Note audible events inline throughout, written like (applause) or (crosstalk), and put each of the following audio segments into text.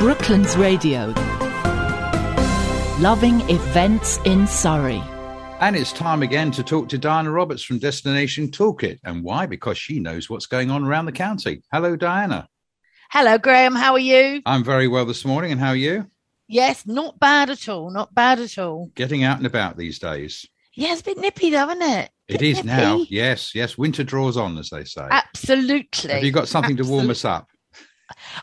Brooklands Radio. Loving events in Surrey. And it's time again to talk to Diana Roberts from Destination Toolkit. And why? Because she knows what's going on around the county. Hello, Diana. Hello, Graham. How are you? I'm very well this morning. And how are you? Yes, not bad at all. Not bad at all. Getting out and about these days. Yeah, it's a bit nippy though, isn't it? It is now. Yes, yes. Winter draws on, as they say. Absolutely. Have you got something Absolutely. to warm us up?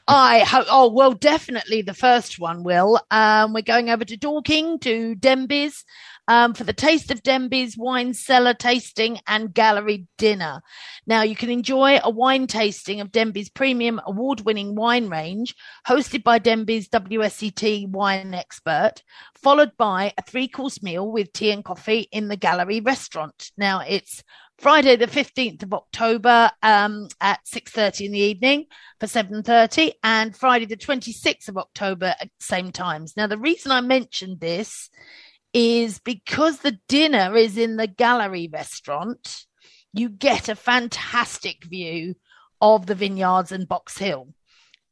I hope. Oh well, definitely the first one will. Um, we're going over to Dorking to Denbies um, for the Taste of Denbies wine cellar tasting and gallery dinner. Now you can enjoy a wine tasting of Denbies premium award-winning wine range, hosted by Denbies WSET wine expert, followed by a three-course meal with tea and coffee in the gallery restaurant. Now it's Friday the 15th of October um, at 6.30 in the evening for 7.30 and Friday the 26th of October at same times. Now, the reason I mentioned this is because the dinner is in the gallery restaurant, you get a fantastic view of the vineyards and Box Hill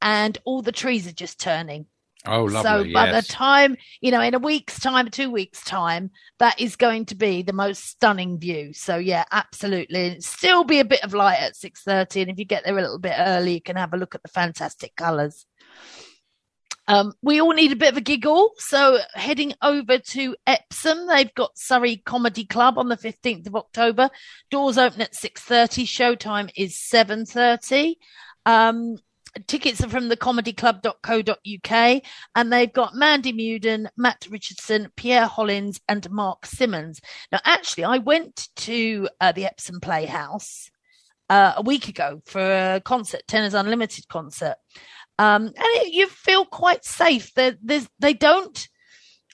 and all the trees are just turning. Oh, lovely. So by yes. the time, you know, in a week's time, two weeks' time, that is going to be the most stunning view. So yeah, absolutely. Still be a bit of light at 6.30. And if you get there a little bit early, you can have a look at the fantastic colours. Um, we all need a bit of a giggle. So heading over to Epsom, they've got Surrey Comedy Club on the 15th of October. Doors open at 6.30. Showtime is 7.30. Um, tickets are from thecomedyclub.co.uk and they've got Mandy Muden, Matt Richardson, Pierre Hollins and Mark Simmons. Now, actually, I went to uh, the Epsom Playhouse uh, a week ago for a concert, Tenors Unlimited concert. Um, and it, you feel quite safe. They don't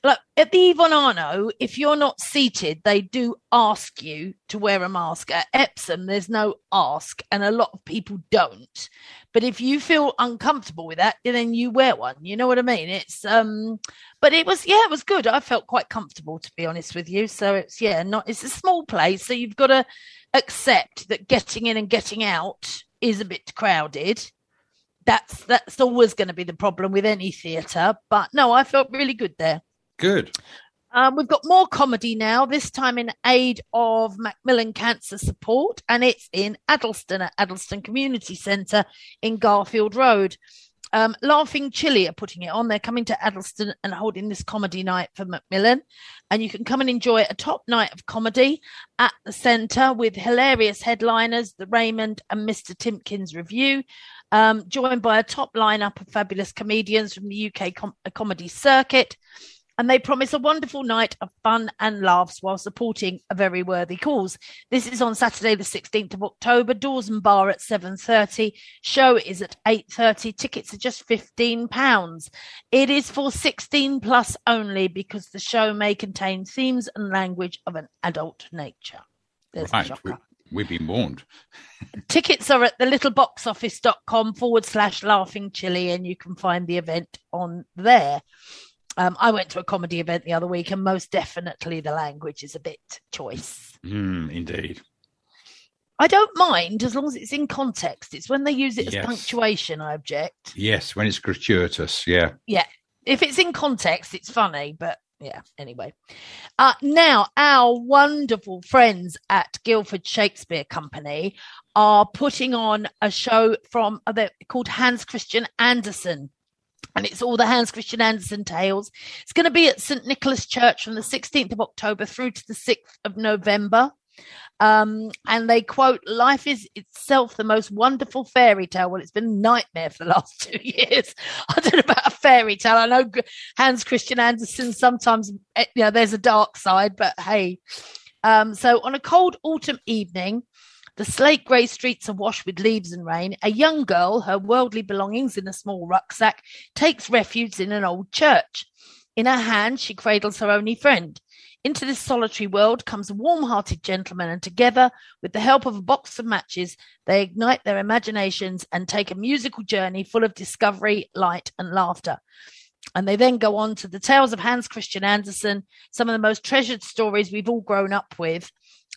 like at the Yvonne Arnaud, if you're not seated, they do ask you to wear a mask. At Epsom, there's no ask, and a lot of people don't. But if you feel uncomfortable with that, then you wear one. You know what I mean? It's um, but it was yeah, it was good. I felt quite comfortable to be honest with you. So it's yeah, not it's a small place, so you've got to accept that getting in and getting out is a bit crowded. That's that's always going to be the problem with any theatre. But no, I felt really good there. Good. Um, we've got more comedy now, this time in aid of Macmillan Cancer Support, and it's in Addlestone at Addlestone Community Centre in Garfield Road. Um, Laughing Chili are putting it on. They're coming to Addlestone and holding this comedy night for Macmillan. And you can come and enjoy a top night of comedy at the centre with hilarious headliners, the Raymond and Mr. Timpkins Revue, um, joined by a top lineup of fabulous comedians from the UK com- comedy circuit and they promise a wonderful night of fun and laughs while supporting a very worthy cause. This is on Saturday, the 16th of October. Doors and bar at 7.30. Show is at 8.30. Tickets are just £15. It is for 16 plus only because the show may contain themes and language of an adult nature. There's right. the We, shocker. we've been warned. (laughs) Tickets are at the littleboxoffice.com forward slash laughing chili and you can find the event on there. Um, I went to a comedy event the other week, and most definitely the language is a bit choice. Mm, indeed. I don't mind as long as it's in context. It's when they use it as Yes. punctuation I object. Yes, when it's gratuitous. Yeah. Yeah, if it's in context, it's funny, but yeah, anyway. Uh, now, our wonderful friends at Guildford Shakespeare Company are putting on a show from uh, called Hans Christian Andersen. And it's all the Hans Christian Andersen tales. It's going to be at St. Nicholas Church from the 16th of October through to the 6th of November. Um, and they quote, Life is itself the most wonderful fairy tale. Well, it's been a nightmare for the last (laughs) two years. I don't know about a fairy tale. I know Hans Christian Andersen sometimes, eh, you know, there's a dark side, but hey. Um, so on a cold autumn evening, the slate grey streets are washed with leaves and rain. A young girl, her worldly belongings in a small rucksack, takes refuge in an old church. In her hand, she cradles her only friend. Into this solitary world comes a warm hearted gentleman, and together, with the help of a box of matches, they ignite their imaginations and take a musical journey full of discovery, light, and laughter. And they then go on to the tales of Hans Christian Andersen, some of the most treasured stories we've all grown up with.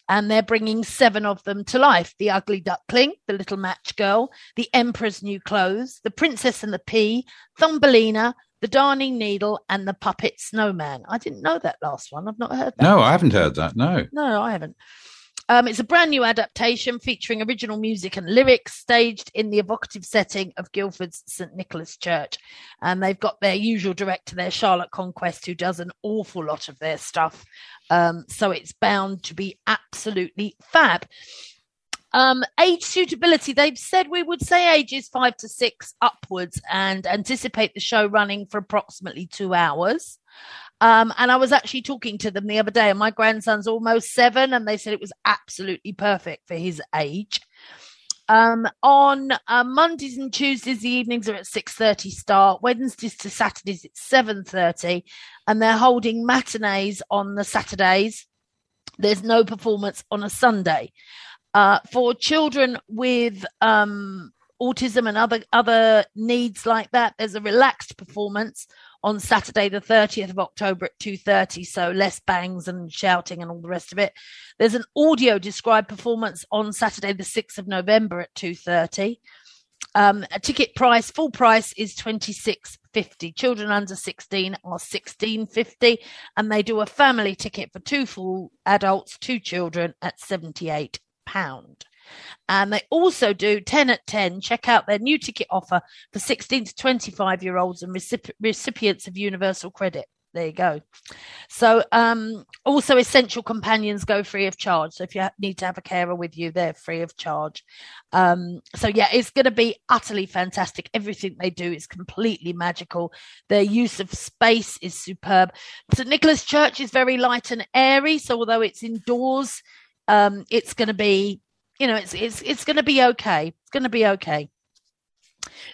And they're bringing seven of them to life the ugly duckling, the little match girl, the emperor's new clothes, the princess and the pea, Thumbelina, the darning needle, and the puppet snowman. I didn't know that last one. I've not heard that. No, I haven't heard that. No. No, I haven't. Um, it's a brand new adaptation featuring original music and lyrics staged in the evocative setting of Guildford's St Nicholas Church. And they've got their usual director there, Charlotte Conquest, who does an awful lot of their stuff. Um, so it's bound to be absolutely fab. Um, age suitability, they've said we would say ages five to six upwards and anticipate the show running for approximately two hours. Um, and I was actually talking to them the other day, and my grandson's almost seven, and they said it was absolutely perfect for his age. Um, on uh, Mondays and Tuesdays, the evenings are at six thirty start. Wednesdays to Saturdays, it's seven thirty, and they're holding matinees on the Saturdays. There's no performance on a Sunday. Uh, for children with um, autism and other other needs like that, there's a relaxed performance on Saturday, the 30th of October at 2.30. So less bangs and shouting and all the rest of it. There's an audio described performance on Saturday, the 6th of November at 2.30. Um, a ticket price, full price is 26.50. Children under 16 are 16.50 and they do a family ticket for two full adults, two children at 78 pound. And they also do 10 at 10. Check out their new ticket offer for 16 to 25 year olds and recip- recipients of Universal Credit. There you go. So, um, also essential companions go free of charge. So, if you need to have a carer with you, they're free of charge. Um, so, yeah, it's going to be utterly fantastic. Everything they do is completely magical. Their use of space is superb. St. Nicholas Church is very light and airy. So, although it's indoors, um, it's going to be you know, it's it's it's going to be okay. It's going to be okay.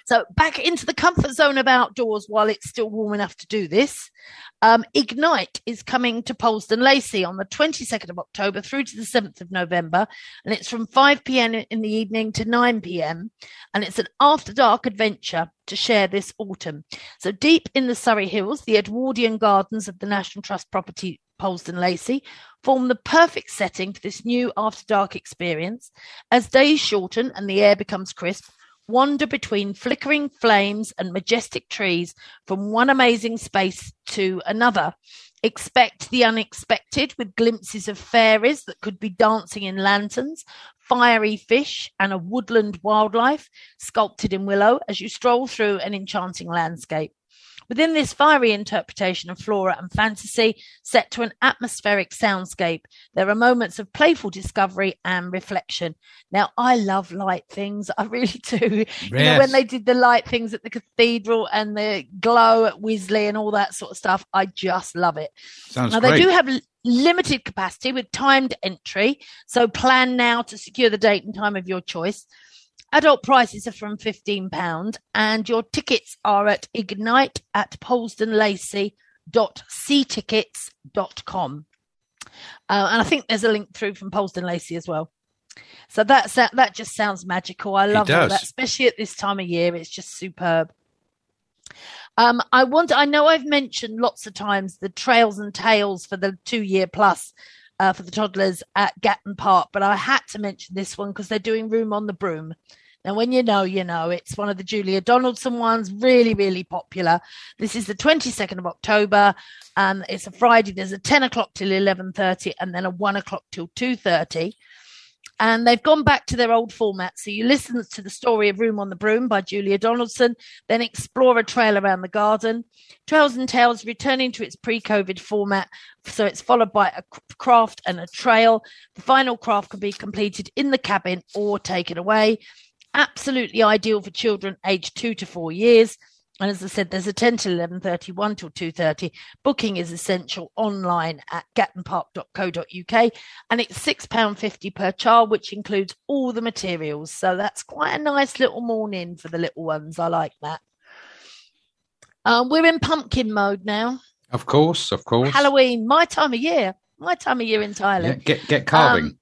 So back into the comfort zone of outdoors while it's still warm enough to do this. Um, Ignite is coming to Polesden Lacey on the 22nd of October through to the 7th of November. And it's from 5 p.m. in the evening to 9 p.m. And it's an after dark adventure to share this autumn. So deep in the Surrey Hills, the Edwardian Gardens of the National Trust property Polesden Lacey form the perfect setting for this new after dark experience. As days shorten and the air becomes crisp, wander between flickering flames and majestic trees from one amazing space to another. Expect the unexpected with glimpses of fairies that could be dancing in lanterns, fiery fish, and a woodland wildlife sculpted in willow as you stroll through an enchanting landscape. Within this fiery interpretation of flora and fantasy, set to an atmospheric soundscape, there are moments of playful discovery and reflection. Now, I love light things. I really (laughs) do. Yes. You know, when they did the light things at the cathedral and the glow at Wisley and all that sort of stuff, I just love it. Sounds now, great. they do have limited capacity with timed entry. So plan now to secure the date and time of your choice. Adult prices are from £15 and your tickets are at ignite at polesdenlacey.ctickets.com. Uh, and I think there's a link through from Polesden Lacey as well. So that's that, that just sounds magical. I love that, especially at this time of year. It's just superb. Um, I want. I know I've mentioned lots of times the trails and tales for the two year plus uh, for the toddlers at Gatton Park, but I had to mention this one because they're doing Room on the Broom. Now, when you know, you know, it's one of the Julia Donaldson ones, really, really popular. This is the 22nd of October, and it's a Friday. There's a 10 o'clock till 11.30 and then a 1 o'clock till 2.30 and they've gone back to their old format. So you listen to the story of Room on the Broom by Julia Donaldson, then explore a trail around the garden. Trails and Tales returning to its pre-COVID format. So it's followed by a craft and a trail. The final craft can be completed in the cabin or taken away absolutely ideal for children aged two to four years. And as I said, there's a 10 to 11.30, 1 till 2.30. Booking is essential online at gattonpark.co.uk. And it's £6.50 per child, which includes all the materials. So that's quite a nice little morning for the little ones. I like that. Um, we're in pumpkin mode now. Of course, of course. Halloween, my time of year. My time of year in Thailand. Yeah, get, get carving. Um,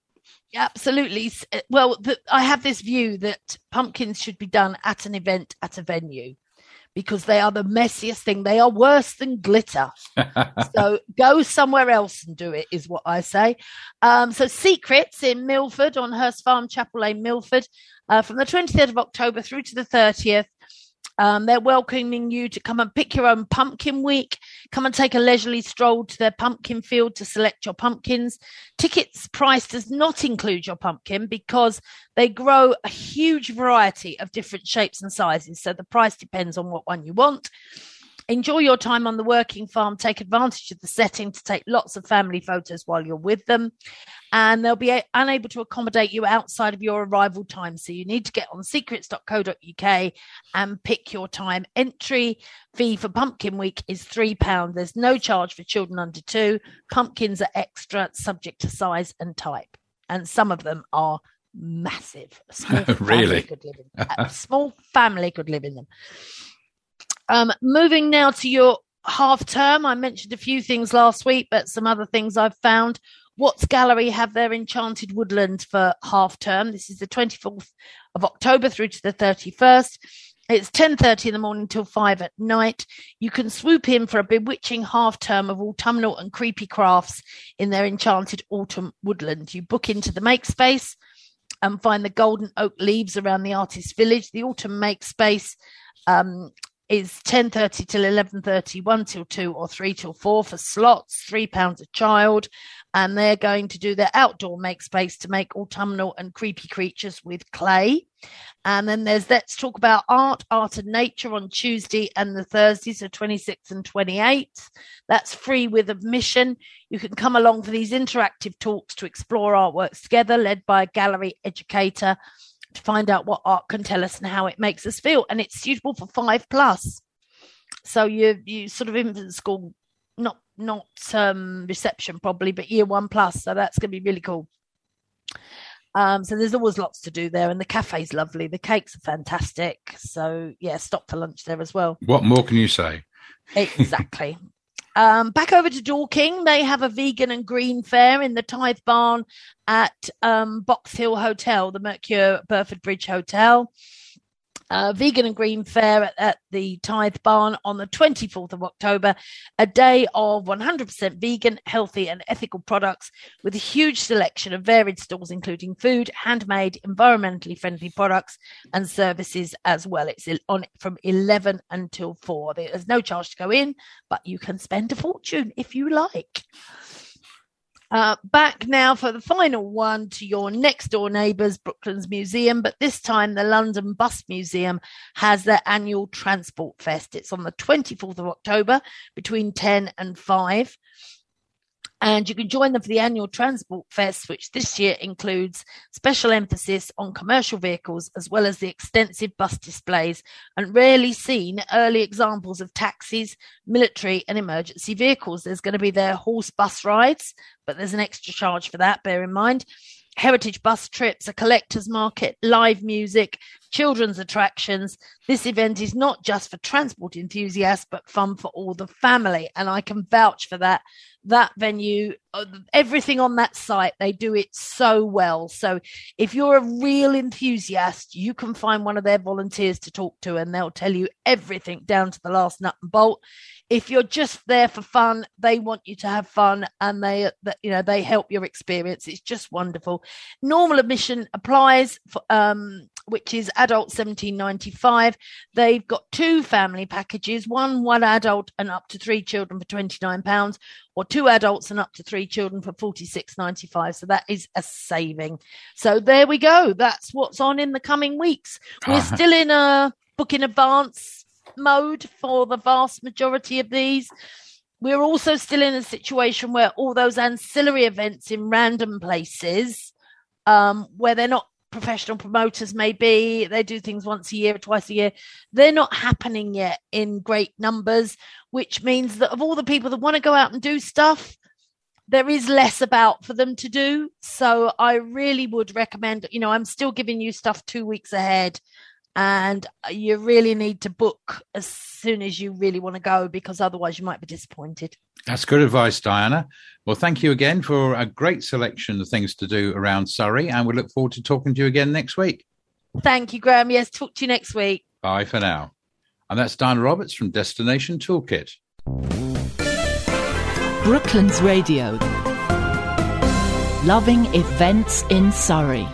Absolutely. Uh, well, the, I have this view that pumpkins should be done at an event at a venue because they are the messiest thing. They are worse than glitter. (laughs) so go somewhere else and do it, is what I say. Um, so Secretts in Milford on Hurst Farm, Chapel Lane, Milford, uh, from the 23rd of October through to the 30th. Um, they're welcoming you to come and pick your own pumpkin week. Come and take a leisurely stroll to their pumpkin field to select your pumpkins. Tickets price does not include your pumpkin because they grow a huge variety of different shapes and sizes. So the price depends on what one you want. Enjoy your time on the working farm. Take advantage of the setting to take lots of family photos while you're with them. And they'll be unable to accommodate you outside of your arrival time. So you need to get on secretts.co.uk and pick your time. Entry fee for Pumpkin Week is £3. There's no charge for children under two. Pumpkins are extra, subject to size and type. And some of them are massive. Small (laughs) really? Could live in, a small family could live in them. Um, moving now to your half term, I mentioned a few things last week, but some other things I've found. Watts Gallery have their Enchanted Woodland for half term. This is the 24th of October through to the 31st. It's 10.30 in the morning till 5 at night. You can swoop in for a bewitching half term of autumnal and creepy crafts in their enchanted autumn woodland. You book into the make space and find the golden oak leaves around the artist's village. The autumn make space um, is 10.30 till 11.30, 1 till 2 or 3 till 4 for slots, £3 a child. And they're going to do their outdoor make space to make autumnal and creepy creatures with clay. And then there's Let's Talk About Art, Art and Nature on Tuesday and the Thursday, so 26th and 28th. That's free with admission. You can come along for these interactive talks to explore artworks together, led by a gallery educator to find out what art can tell us and how it makes us feel. And it's suitable for five plus. So you you sort of infant school, not not um, reception probably, but year one plus. So that's going to be really cool. Um, so there's always lots to do there, and the cafe's lovely. The cakes are fantastic. So yeah, stop for lunch there as well. What more can you say? Exactly. Um, back over to Dorking, they have a vegan and green fair in the Tithe Barn at um, Box Hill Hotel, the Mercure Burford Bridge Hotel uh, vegan and green fair at, at, the Tithe Barn on the 24th of October, a day of 100% vegan, healthy, and ethical products with a huge selection of varied stalls, including food, handmade, environmentally friendly products, and services as well. It's on from 11 until 4. There's no charge to go in, but you can spend a fortune if you like. Uh, back now for the final one to your next door neighbours, Brooklands Museum, but this time the London Bus Museum has their annual Transport Fest. It's on the 24th of October between 10 and 5. And you can join them for the annual Transport Fest, which this year includes special emphasis on commercial vehicles as well as the extensive bus displays and rarely seen early examples of taxis, military, and emergency vehicles. There's going to be their horse bus rides, but there's an extra charge for that, bear in mind heritage bus trips, a collector's market, live music, children's attractions. This event is not just for transport enthusiasts, but fun for all the family. And I can vouch for that. That venue, uh, everything on that site, they do it so well. So if you're a real enthusiast, you can find one of their volunteers to talk to and they'll tell you everything down to the last nut and bolt if you're just there for fun they want you to have fun and they you know they help your experience it's just wonderful normal admission applies for, um, which is adult 1795 they've got two family packages one one adult and up to three children for 29 pounds or two adults and up to three children for 46.95 so that is a saving. So there we go. That's what's on in the coming weeks. We're (laughs) still in a book in advance mode for the vast majority of these. We're also still in a situation where all those ancillary events in random places, um, where they're not professional promoters, maybe. They do things once a year or twice a year, they're not happening yet in great numbers, which means that of all the people that want to go out and do stuff, there is less about for them to do. So I really would recommend, you know, I'm still giving you stuff two weeks ahead and you really need to book as soon as you really want to go because otherwise you might be disappointed. That's good advice, Diana. Well, thank you again for a great selection of things to do around Surrey, and we look forward to talking to you again next week. Thank you, Graham. Yes, talk to you next week. Bye for now. And that's Diana Roberts from Destination Toolkit. Brooklands Radio. Loving events in Surrey.